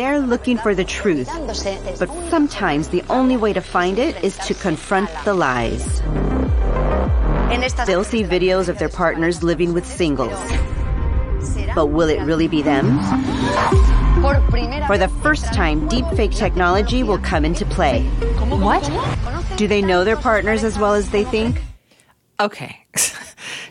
They're looking for the truth, but sometimes the only way to find it is to confront the lies. They'll see videos of their partners living with singles. But will it really be them? For the first time, deepfake technology will come into play. What? Do they know their partners as well as they think? Okay.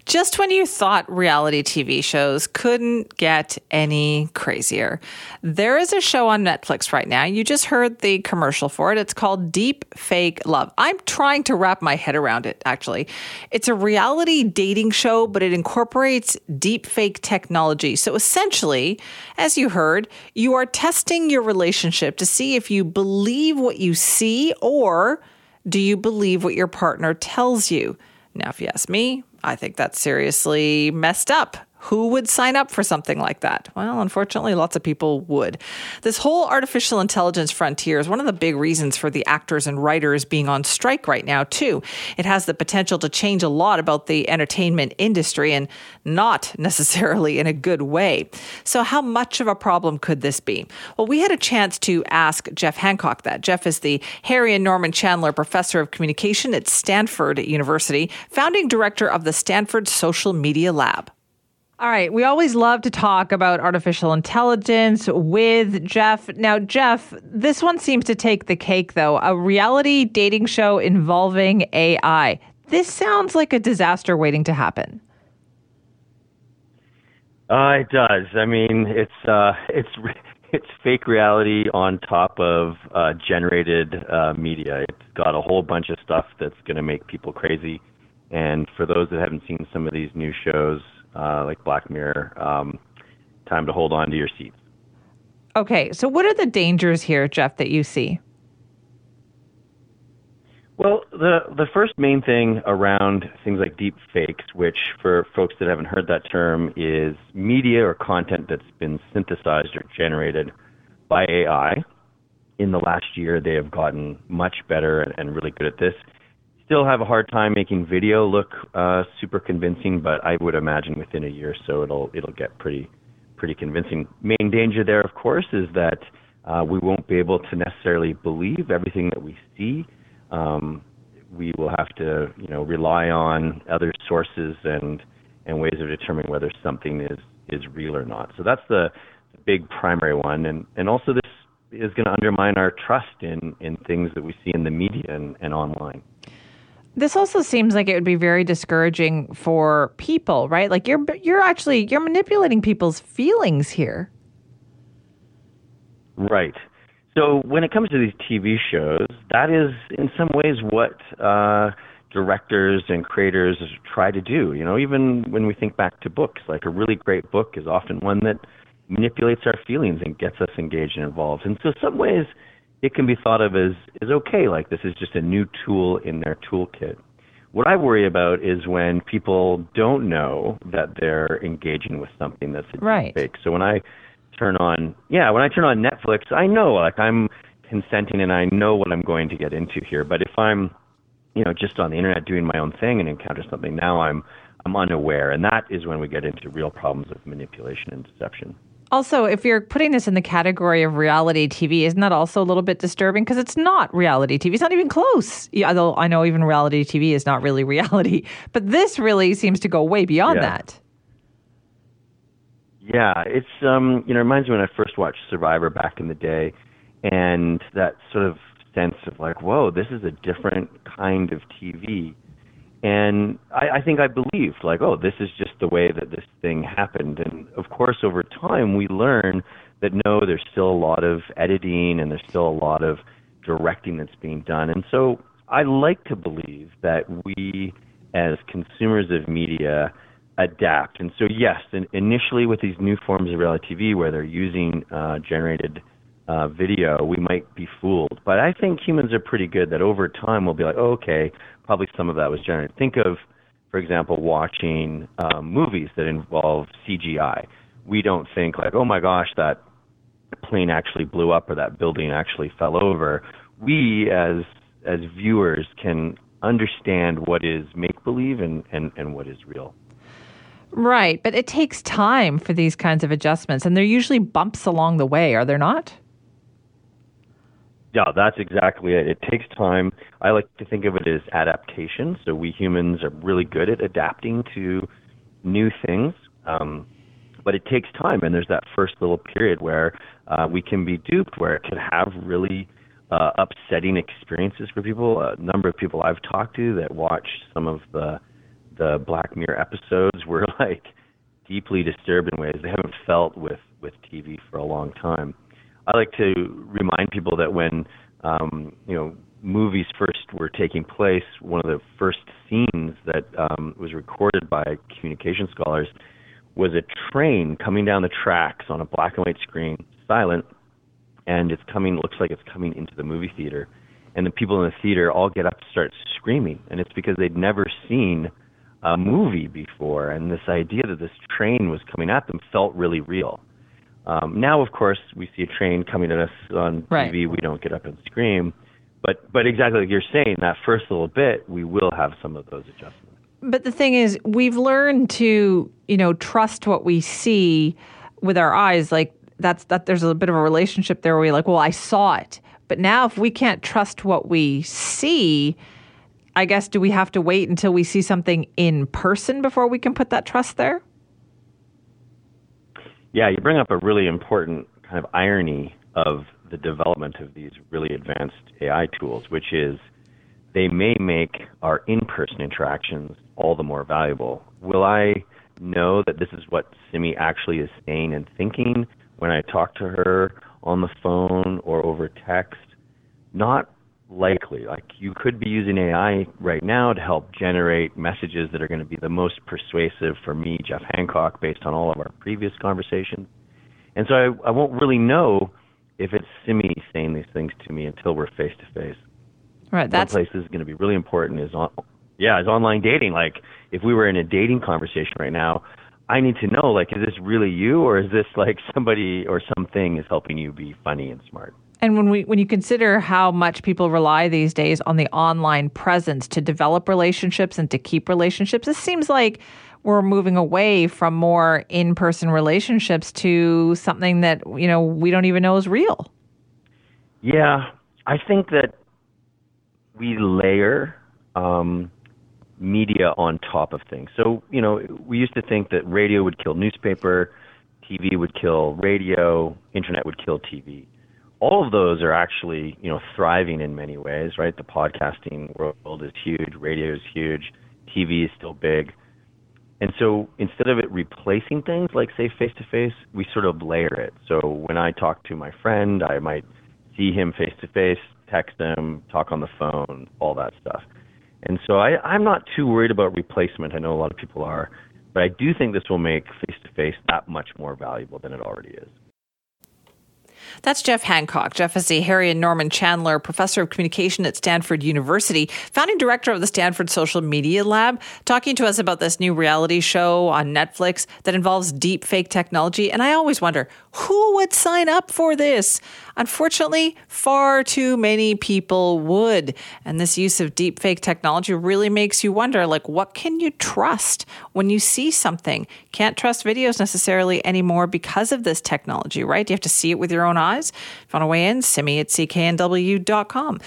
Just when you thought reality TV shows couldn't get any crazier, there is a show on Netflix right now. You just heard the commercial for it. It's called Deep Fake Love. I'm trying to wrap my head around it, actually. It's a reality dating show, but it incorporates deep fake technology. So essentially, as you heard, you are testing your relationship to see if you believe what you see or do you believe what your partner tells you. Now, if you ask me, I think that's seriously messed up. Who would sign up for something like that? Well, unfortunately, lots of people would. This whole artificial intelligence frontier is one of the big reasons for the actors and writers being on strike right now, too. It has the potential to change a lot about the entertainment industry and not necessarily in a good way. So, how much of a problem could this be? Well, we had a chance to ask Jeff Hancock that. Jeff is the Harry and Norman Chandler Professor of Communication at Stanford University, founding director of the Stanford Social Media Lab. All right. We always love to talk about artificial intelligence with Jeff. Now, Jeff, this one seems to take the cake, though. A reality dating show involving AI. This sounds like a disaster waiting to happen. Uh, it does. I mean, it's uh, it's it's fake reality on top of uh, generated uh, media. It's got a whole bunch of stuff that's going to make people crazy. And for those that haven't seen some of these new shows, uh, like Black Mirror, um, time to hold on to your seats. Okay, so what are the dangers here, Jeff, that you see? Well, the the first main thing around things like deep fakes, which for folks that haven't heard that term, is media or content that's been synthesized or generated by AI. In the last year, they have gotten much better and, and really good at this still have a hard time making video look uh, super convincing, but I would imagine within a year or so it'll it'll get pretty pretty convincing. Main danger there, of course, is that uh, we won't be able to necessarily believe everything that we see. Um, we will have to, you know, rely on other sources and and ways of determining whether something is is real or not. So that's the big primary one, and and also this is going to undermine our trust in in things that we see in the media and, and online. This also seems like it would be very discouraging for people, right? Like you're you're actually you're manipulating people's feelings here. Right. So when it comes to these TV shows, that is in some ways what uh, directors and creators try to do. You know, even when we think back to books, like a really great book is often one that manipulates our feelings and gets us engaged and involved. And so, some ways it can be thought of as is okay, like this is just a new tool in their toolkit. What I worry about is when people don't know that they're engaging with something that's a right. fake. So when I turn on, yeah, when I turn on Netflix, I know like I'm consenting and I know what I'm going to get into here. But if I'm, you know, just on the internet doing my own thing and encounter something, now I'm I'm unaware, and that is when we get into real problems of manipulation and deception. Also, if you're putting this in the category of reality TV, isn't that also a little bit disturbing? Because it's not reality TV. It's not even close. Yeah, although I know even reality TV is not really reality. But this really seems to go way beyond yeah. that. Yeah, it's um, you know, it reminds me when I first watched Survivor back in the day, and that sort of sense of like, whoa, this is a different kind of TV and I, I think I believed, like, oh, this is just the way that this thing happened. And of course, over time, we learn that no, there's still a lot of editing and there's still a lot of directing that's being done. And so I like to believe that we, as consumers of media, adapt. And so, yes, initially with these new forms of reality TV where they're using uh, generated uh, video, we might be fooled. But I think humans are pretty good that over time we'll be like, oh, okay, probably some of that was generated. Think of, for example, watching um, movies that involve CGI. We don't think like, oh my gosh, that plane actually blew up or that building actually fell over. We as as viewers can understand what is make believe and, and, and what is real. Right, but it takes time for these kinds of adjustments, and they're usually bumps along the way, are there not? Yeah, that's exactly it. It takes time. I like to think of it as adaptation. So we humans are really good at adapting to new things, um, but it takes time. And there's that first little period where uh, we can be duped, where it can have really uh, upsetting experiences for people. A number of people I've talked to that watch some of the the Black Mirror episodes were like deeply disturbed in ways they haven't felt with with TV for a long time. I like to remind people that when um, you know movies first were taking place, one of the first scenes that um, was recorded by communication scholars was a train coming down the tracks on a black and white screen, silent, and it's coming. Looks like it's coming into the movie theater, and the people in the theater all get up and start screaming, and it's because they'd never seen a movie before, and this idea that this train was coming at them felt really real. Um, now, of course, we see a train coming at us on right. TV. We don't get up and scream, but but exactly like you're saying, that first little bit, we will have some of those adjustments. But the thing is, we've learned to you know trust what we see with our eyes. Like that's that. There's a bit of a relationship there where we're like, well, I saw it, but now if we can't trust what we see. I guess do we have to wait until we see something in person before we can put that trust there? Yeah, you bring up a really important kind of irony of the development of these really advanced AI tools, which is they may make our in person interactions all the more valuable. Will I know that this is what Simi actually is saying and thinking when I talk to her on the phone or over text? Not likely. Like you could be using AI right now to help generate messages that are going to be the most persuasive for me, Jeff Hancock, based on all of our previous conversations. And so I, I won't really know if it's Simi saying these things to me until we're face to face. Right. That's One place this is going to be really important is on, yeah, is online dating. Like if we were in a dating conversation right now, I need to know like is this really you or is this like somebody or something is helping you be funny and smart? And when we when you consider how much people rely these days on the online presence to develop relationships and to keep relationships, it seems like we're moving away from more in-person relationships to something that you know we don't even know is real. Yeah, I think that we layer um, media on top of things. So you know, we used to think that radio would kill newspaper, TV would kill radio, internet would kill TV all of those are actually, you know, thriving in many ways, right? The podcasting world is huge, radio is huge, TV is still big. And so instead of it replacing things like say face to face, we sort of layer it. So when I talk to my friend, I might see him face to face, text him, talk on the phone, all that stuff. And so I, I'm not too worried about replacement. I know a lot of people are, but I do think this will make face to face that much more valuable than it already is. That's Jeff Hancock. Jeff is a Harry and Norman Chandler Professor of Communication at Stanford University, founding director of the Stanford Social Media Lab, talking to us about this new reality show on Netflix that involves deep fake technology. And I always wonder who would sign up for this? Unfortunately, far too many people would. And this use of deep fake technology really makes you wonder like, what can you trust when you see something? Can't trust videos necessarily anymore because of this technology, right? You have to see it with your own eyes. If you want to weigh in, send me at cknw.com.